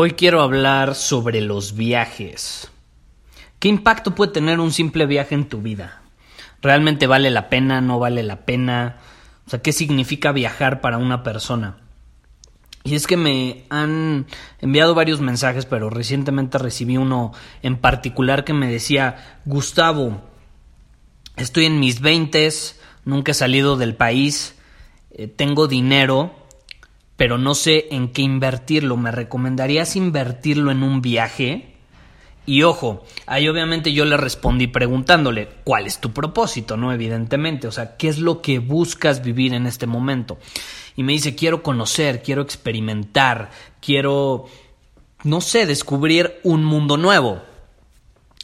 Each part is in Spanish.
Hoy quiero hablar sobre los viajes. ¿Qué impacto puede tener un simple viaje en tu vida? ¿Realmente vale la pena? ¿No vale la pena? O sea, ¿qué significa viajar para una persona? Y es que me han enviado varios mensajes, pero recientemente recibí uno en particular que me decía, Gustavo, estoy en mis veintes, nunca he salido del país, eh, tengo dinero, pero no sé en qué invertirlo. ¿Me recomendarías invertirlo en un viaje? Y ojo, ahí obviamente yo le respondí preguntándole, ¿cuál es tu propósito? ¿No? Evidentemente, o sea, ¿qué es lo que buscas vivir en este momento? Y me dice, quiero conocer, quiero experimentar, quiero, no sé, descubrir un mundo nuevo.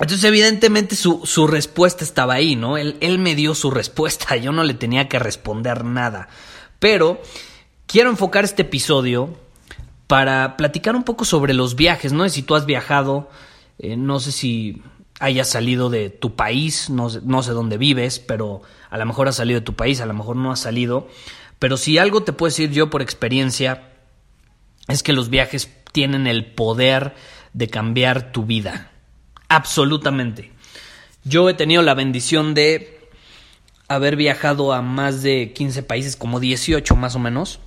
Entonces, evidentemente, su, su respuesta estaba ahí, ¿no? Él, él me dio su respuesta, yo no le tenía que responder nada. Pero quiero enfocar este episodio para platicar un poco sobre los viajes. No si tú has viajado, eh, no sé si hayas salido de tu país, no, no, sé dónde vives, pero a lo mejor has salido de tu país, a lo mejor no has salido. Pero si algo te puedo decir yo por experiencia, es que los viajes tienen el poder de cambiar tu vida. Absolutamente. Yo he tenido la bendición de haber viajado a más de 15 países, como 18 más o menos.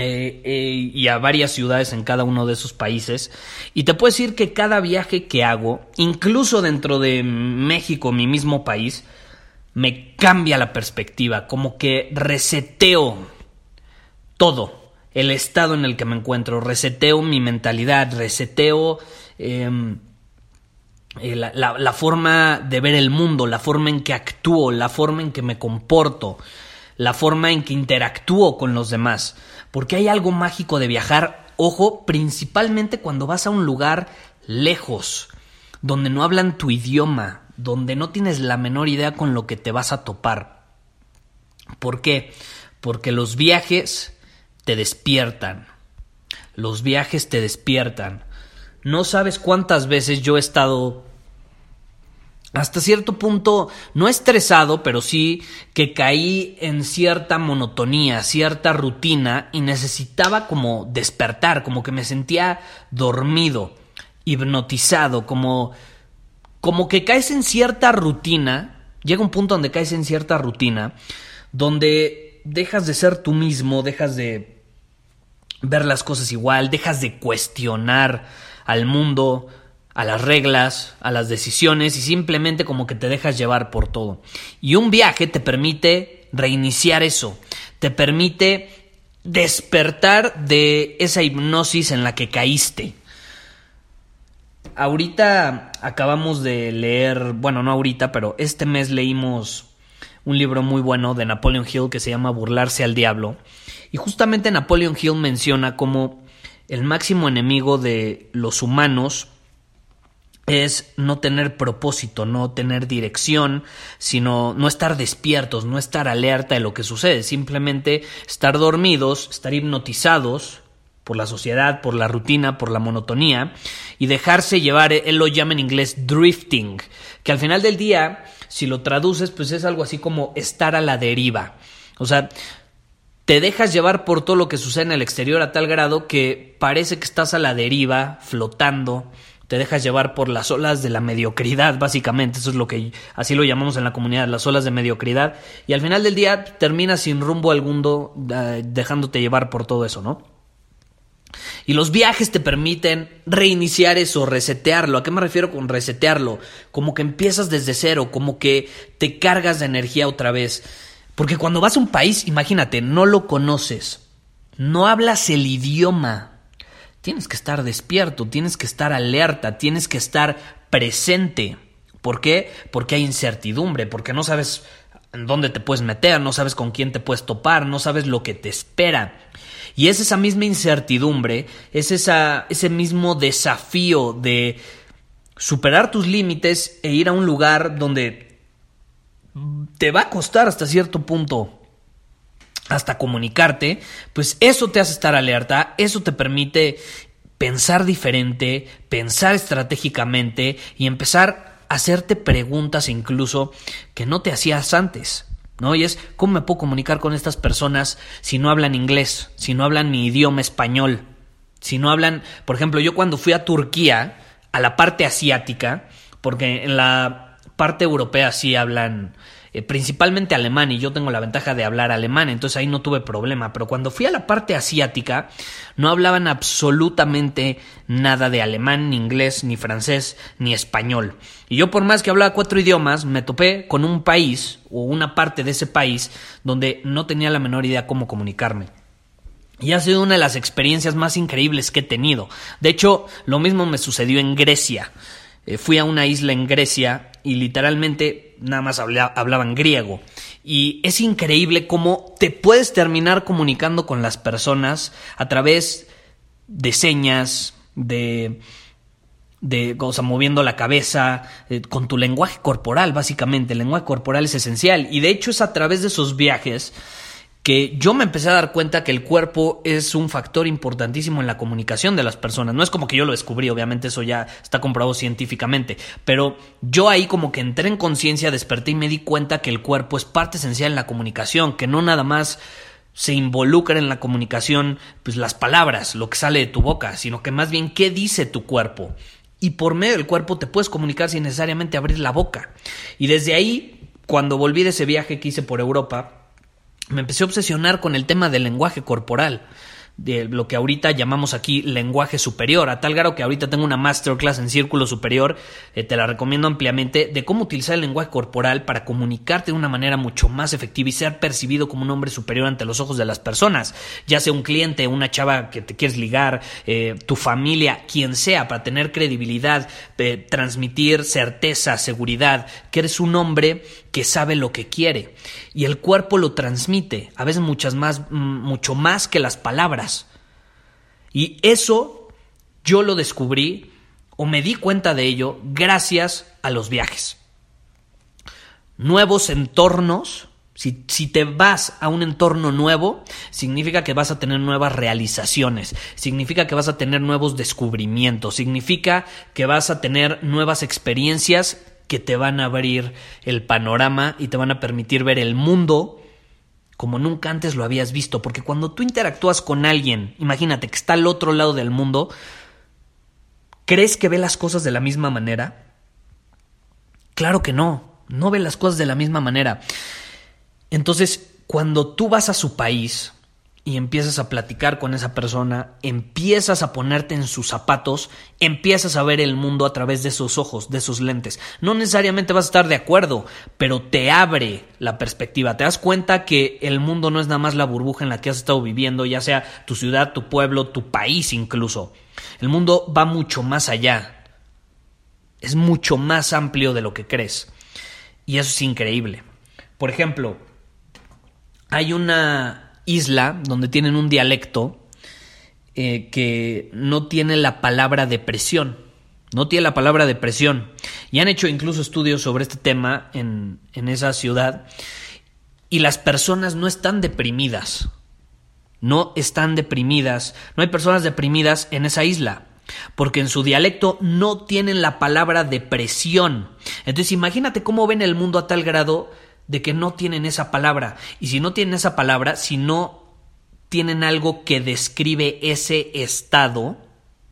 Eh, eh, y a varias ciudades en cada uno de esos países. Y te puedo decir que cada viaje que hago, incluso dentro de México, mi mismo país, me cambia la perspectiva, como que reseteo todo, el estado en el que me encuentro, reseteo mi mentalidad, reseteo em, eh, la, la forma de ver el mundo, la forma en que actúo, la forma en que me comporto, la forma en que interactúo con los demás. Porque hay algo mágico de viajar, ojo, principalmente cuando vas a un lugar lejos, donde no hablan tu idioma, donde no tienes la menor idea con lo que te vas a topar. ¿Por qué? Porque los viajes te despiertan. Los viajes te despiertan. No sabes cuántas veces yo he estado hasta cierto punto, no estresado, pero sí que caí en cierta monotonía, cierta rutina y necesitaba como despertar, como que me sentía dormido, hipnotizado, como, como que caes en cierta rutina, llega un punto donde caes en cierta rutina, donde dejas de ser tú mismo, dejas de ver las cosas igual, dejas de cuestionar al mundo, a las reglas, a las decisiones y simplemente como que te dejas llevar por todo. Y un viaje te permite reiniciar eso, te permite despertar de esa hipnosis en la que caíste. Ahorita acabamos de leer, bueno, no ahorita, pero este mes leímos un libro muy bueno de Napoleon Hill que se llama Burlarse al Diablo. Y justamente Napoleon Hill menciona como el máximo enemigo de los humanos es no tener propósito, no tener dirección, sino no estar despiertos, no estar alerta de lo que sucede, simplemente estar dormidos, estar hipnotizados por la sociedad, por la rutina, por la monotonía y dejarse llevar, él lo llama en inglés drifting, que al final del día, si lo traduces, pues es algo así como estar a la deriva. O sea, te dejas llevar por todo lo que sucede en el exterior a tal grado que parece que estás a la deriva, flotando, te dejas llevar por las olas de la mediocridad, básicamente, eso es lo que así lo llamamos en la comunidad, las olas de mediocridad, y al final del día terminas sin rumbo alguno, eh, dejándote llevar por todo eso, ¿no? Y los viajes te permiten reiniciar eso, resetearlo. ¿A qué me refiero con resetearlo? Como que empiezas desde cero, como que te cargas de energía otra vez. Porque cuando vas a un país, imagínate, no lo conoces, no hablas el idioma. Tienes que estar despierto, tienes que estar alerta, tienes que estar presente. ¿Por qué? Porque hay incertidumbre, porque no sabes en dónde te puedes meter, no sabes con quién te puedes topar, no sabes lo que te espera. Y es esa misma incertidumbre, es esa, ese mismo desafío de superar tus límites e ir a un lugar donde te va a costar hasta cierto punto hasta comunicarte, pues eso te hace estar alerta, eso te permite pensar diferente, pensar estratégicamente y empezar a hacerte preguntas incluso que no te hacías antes. ¿no? Y es, ¿cómo me puedo comunicar con estas personas si no hablan inglés, si no hablan mi idioma español, si no hablan, por ejemplo, yo cuando fui a Turquía, a la parte asiática, porque en la parte europea sí hablan eh, principalmente alemán y yo tengo la ventaja de hablar alemán, entonces ahí no tuve problema, pero cuando fui a la parte asiática no hablaban absolutamente nada de alemán, ni inglés, ni francés, ni español. Y yo por más que hablaba cuatro idiomas, me topé con un país o una parte de ese país donde no tenía la menor idea cómo comunicarme. Y ha sido una de las experiencias más increíbles que he tenido. De hecho, lo mismo me sucedió en Grecia. Eh, fui a una isla en Grecia y literalmente nada más hablaban griego. Y es increíble cómo te puedes terminar comunicando con las personas a través de señas, de de, o sea, moviendo la cabeza, eh, con tu lenguaje corporal, básicamente. El lenguaje corporal es esencial. Y de hecho es a través de esos viajes que yo me empecé a dar cuenta que el cuerpo es un factor importantísimo en la comunicación de las personas. No es como que yo lo descubrí, obviamente eso ya está comprobado científicamente, pero yo ahí como que entré en conciencia, desperté y me di cuenta que el cuerpo es parte esencial en la comunicación, que no nada más se involucra en la comunicación pues las palabras, lo que sale de tu boca, sino que más bien qué dice tu cuerpo. Y por medio del cuerpo te puedes comunicar sin necesariamente abrir la boca. Y desde ahí, cuando volví de ese viaje que hice por Europa, me empecé a obsesionar con el tema del lenguaje corporal de lo que ahorita llamamos aquí lenguaje superior, a tal grado que ahorita tengo una masterclass en círculo superior, eh, te la recomiendo ampliamente, de cómo utilizar el lenguaje corporal para comunicarte de una manera mucho más efectiva y ser percibido como un hombre superior ante los ojos de las personas, ya sea un cliente, una chava que te quieres ligar, eh, tu familia, quien sea, para tener credibilidad, eh, transmitir certeza, seguridad, que eres un hombre que sabe lo que quiere y el cuerpo lo transmite, a veces muchas más, mm, mucho más que las palabras. Y eso yo lo descubrí o me di cuenta de ello gracias a los viajes. Nuevos entornos, si, si, te vas a un entorno nuevo, significa que vas a tener nuevas realizaciones, significa que vas a tener nuevos descubrimientos, significa que vas a tener nuevas experiencias que te van a abrir el panorama y te van a permitir ver el mundo como nunca antes lo habías visto, porque cuando tú interactúas con alguien, imagínate que está al otro lado del mundo, ¿crees que ve las cosas de la misma manera? Claro que no, no ve las cosas de la misma manera. Entonces, cuando tú vas a su país, y empiezas a platicar con esa persona, empiezas a ponerte en sus zapatos, empiezas a ver el mundo a través de esos ojos, de esos lentes. No necesariamente vas a estar de acuerdo, pero te abre la perspectiva. Te das cuenta que el mundo no es nada más la burbuja en la que has estado viviendo, ya sea tu ciudad, tu pueblo, tu país incluso. El mundo va mucho más allá. Es mucho más amplio de lo que crees. Y eso es increíble. Por ejemplo, hay una isla donde tienen un dialecto eh, que no tiene la palabra depresión. No tiene la palabra depresión. Y han hecho incluso estudios sobre este tema en, en esa ciudad. Y las personas no están deprimidas. No están deprimidas. No hay personas deprimidas en esa isla porque en su dialecto no tienen la palabra depresión. Entonces imagínate cómo ven el mundo a tal grado de que no tienen esa palabra. Y si no tienen esa palabra, si no tienen algo que describe ese estado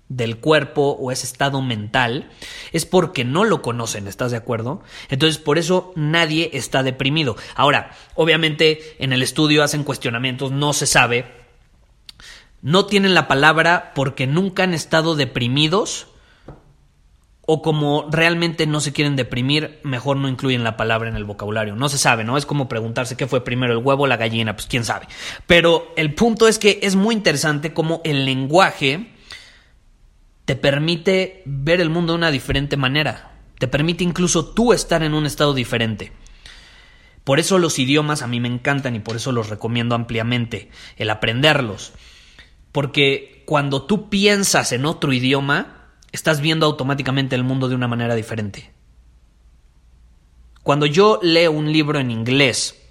del cuerpo o ese estado mental, es porque no lo conocen, ¿estás de acuerdo? Entonces, por eso nadie está deprimido. Ahora, obviamente, en el estudio hacen cuestionamientos, no se sabe no tienen la palabra porque nunca han estado deprimidos o como realmente no se quieren deprimir, mejor no incluyen la palabra en el vocabulario. No se sabe, ¿no? Es como preguntarse qué fue primero, el huevo o la gallina, pues quién sabe. Pero el punto es que es muy interesante cómo el lenguaje te permite ver el mundo de una diferente manera. Te permite incluso tú estar en un estado diferente. Por eso los idiomas a mí me encantan y por eso los recomiendo ampliamente, el aprenderlos. Porque cuando tú piensas en otro idioma, estás viendo automáticamente el mundo de una manera diferente. Cuando yo leo un libro en inglés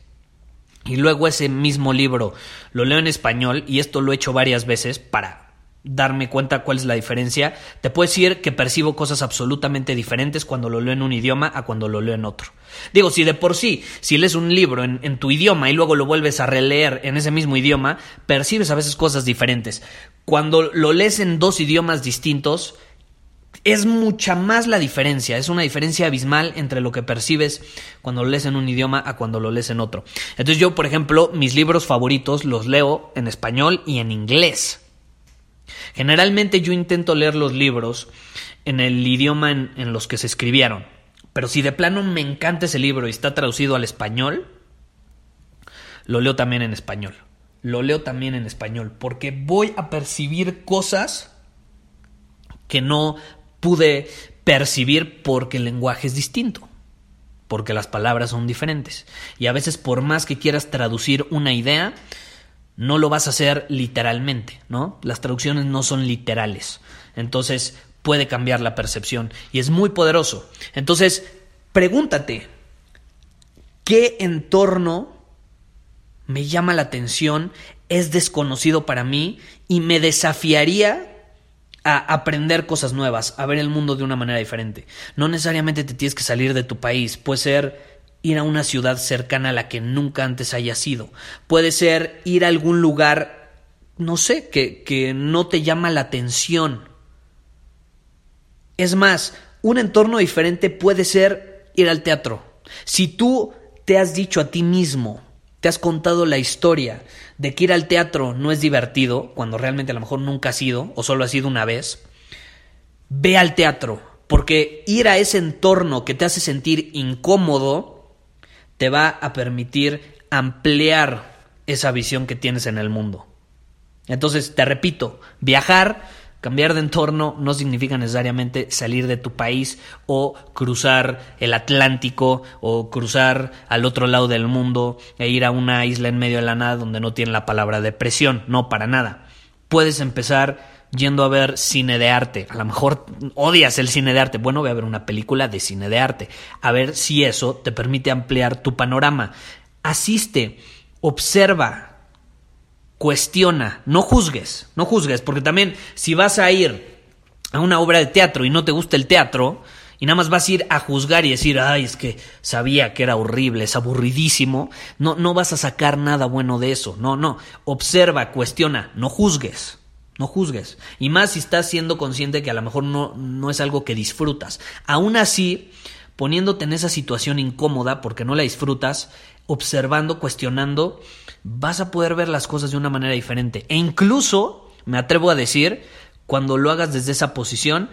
y luego ese mismo libro lo leo en español, y esto lo he hecho varias veces para darme cuenta cuál es la diferencia, te puedo decir que percibo cosas absolutamente diferentes cuando lo leo en un idioma a cuando lo leo en otro. Digo, si de por sí, si lees un libro en, en, tu idioma y luego lo vuelves a releer en ese mismo idioma, percibes a veces cosas diferentes. Cuando lo lees en dos idiomas distintos, es mucha más la diferencia, es una diferencia abismal entre lo que percibes cuando lo lees en un idioma a cuando lo lees en otro. Entonces yo, por ejemplo, mis libros favoritos los leo en español y en inglés. Generalmente yo intento leer los libros en el idioma en, en los que se escribieron, pero si de plano me encanta ese libro y está traducido al español, lo leo también en español. Lo leo también en español, porque voy a percibir cosas que no pude percibir porque el lenguaje es distinto, porque las palabras son diferentes. Y a veces por más que quieras traducir una idea, no lo vas a hacer literalmente, ¿no? Las traducciones no son literales. Entonces puede cambiar la percepción y es muy poderoso. Entonces, pregúntate, ¿qué entorno me llama la atención, es desconocido para mí y me desafiaría a aprender cosas nuevas, a ver el mundo de una manera diferente. No necesariamente te tienes que salir de tu país, puede ser ir a una ciudad cercana a la que nunca antes hayas ido, puede ser ir a algún lugar, no sé, que, que no te llama la atención. Es más, un entorno diferente puede ser ir al teatro. Si tú te has dicho a ti mismo, te has contado la historia de que ir al teatro no es divertido, cuando realmente a lo mejor nunca ha sido, o solo ha sido una vez, ve al teatro, porque ir a ese entorno que te hace sentir incómodo te va a permitir ampliar esa visión que tienes en el mundo. Entonces, te repito, viajar Cambiar de entorno no significa necesariamente salir de tu país o cruzar el Atlántico o cruzar al otro lado del mundo e ir a una isla en medio de la nada donde no tiene la palabra depresión. No, para nada. Puedes empezar yendo a ver cine de arte. A lo mejor odias el cine de arte. Bueno, voy a ver una película de cine de arte. A ver si eso te permite ampliar tu panorama. Asiste, observa, cuestiona, no juzgues, no juzgues, porque también si vas a ir a una obra de teatro y no te gusta el teatro, y nada más vas a ir a juzgar y decir, ay, es que sabía que era horrible, es aburridísimo, no, no vas a sacar nada bueno de eso, no, no, observa, cuestiona, no juzgues. No juzgues. Y más si estás siendo consciente que a lo mejor no, no es algo que disfrutas. Aún así, poniéndote en esa situación incómoda porque no la disfrutas, observando, cuestionando, vas a poder ver las cosas de una manera diferente. E incluso, me atrevo a decir, cuando lo hagas desde esa posición,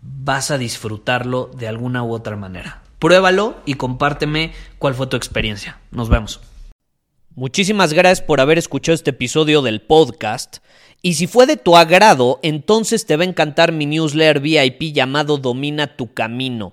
vas a disfrutarlo de alguna u otra manera. Pruébalo y compárteme cuál fue tu experiencia. Nos vemos. Muchísimas gracias por haber escuchado este episodio del podcast. Y si fue de tu agrado, entonces te va a encantar mi newsletter VIP llamado Domina tu Camino.